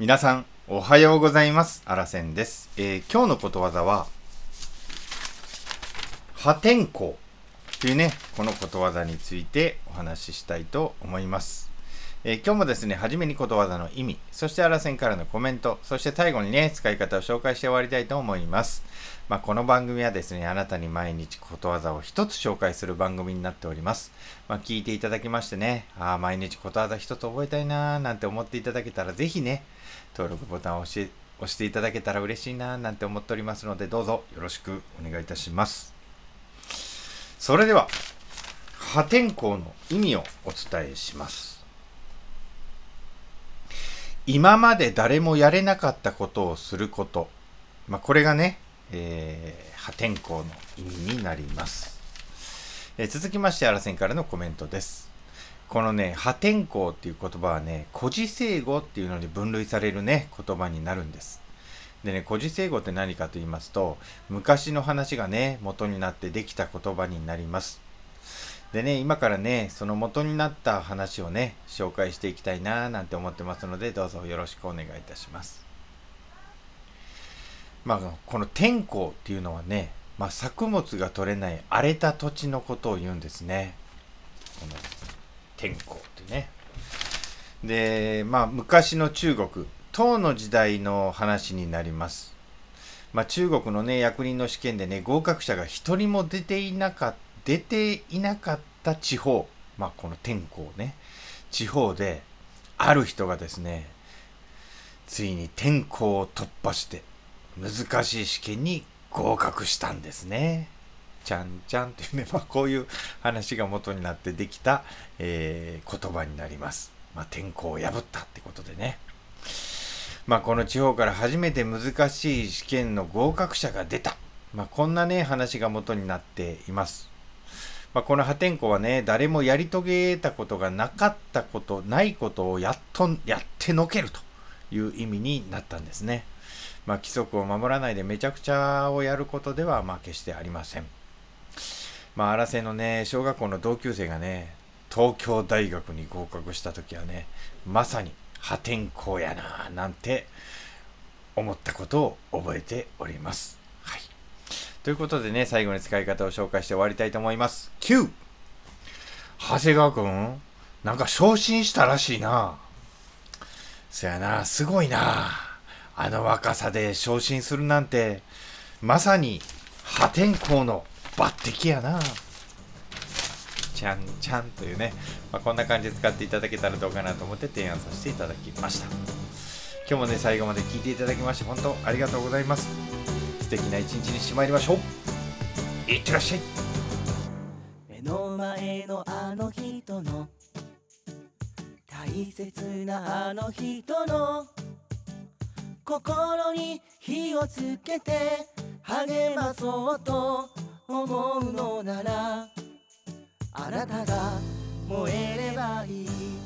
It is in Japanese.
皆さん、おはようございます。あらせんです。えー今日のことわざは、破天荒というね、このことわざについてお話ししたいと思います。えー今日もですね、初めにことわざの意味、そしてあらせんからのコメント、そして最後にね、使い方を紹介して終わりたいと思います。まあ、この番組はですね、あなたに毎日ことわざを一つ紹介する番組になっております。まあ、聞いていただきましてね、ああ、毎日ことわざ一つ覚えたいなーなんて思っていただけたら、ぜひね、登録ボタンを押し押していただけたら嬉しいなーなんて思っておりますので、どうぞよろしくお願いいたします。それでは、破天荒の意味をお伝えします。今まで誰もやれなかったことをすること。まあ、これがね、えー破天荒の意味になります。えー続きまして、あらせんからのコメントです。このね、破天荒っていう言葉はね、古事成語っていうのに分類されるね、言葉になるんです。でね、古事成語って何かと言いますと、昔の話がね、元になってできた言葉になります。でね、今からね、その元になった話をね、紹介していきたいなーなんて思ってますので、どうぞよろしくお願いいたします。まあ、この天候っていうのはね、まあ、作物が取れない荒れた土地のことを言うんですね。この天候ってね。で、まあ、昔の中国、唐の時代の話になります。まあ、中国のね、役人の試験でね、合格者が一人も出ていなかった出ていなかった地方、まあ、この天候ね、地方で、ある人がですね、ついに天候を突破して、難しい試験に合格したんですね。ちゃんちゃんっていうね、まあ、こういう話が元になってできた、えー言葉になります。まあ、天候を破ったってことでね。まあ、この地方から初めて難しい試験の合格者が出た。まあ、こんなね、話が元になっています。まあ、この破天荒はね、誰もやり遂げたことがなかったこと、ないことをやっと、やってのけるという意味になったんですね。まあ、規則を守らないでめちゃくちゃをやることでは、まあ、決してありません。まあ、荒瀬のね、小学校の同級生がね、東京大学に合格した時はね、まさに破天荒やなぁなんて思ったことを覚えております。ということでね、最後に使い方を紹介して終わりたいと思います。9! 長谷川くんなんか昇進したらしいな。そやな、すごいな。あの若さで昇進するなんて、まさに破天荒の抜擢やな。ちゃんちゃんというね、まあ、こんな感じで使っていただけたらどうかなと思って提案させていただきました。今日もね、最後まで聞いていただきまして、本当ありがとうございます。敵な一日にしてまいりましょう。いってらっしゃい。目の前のあの人の。大切なあの人の。心に火をつけて。励まそうと思うのなら。あなたが燃えればいい。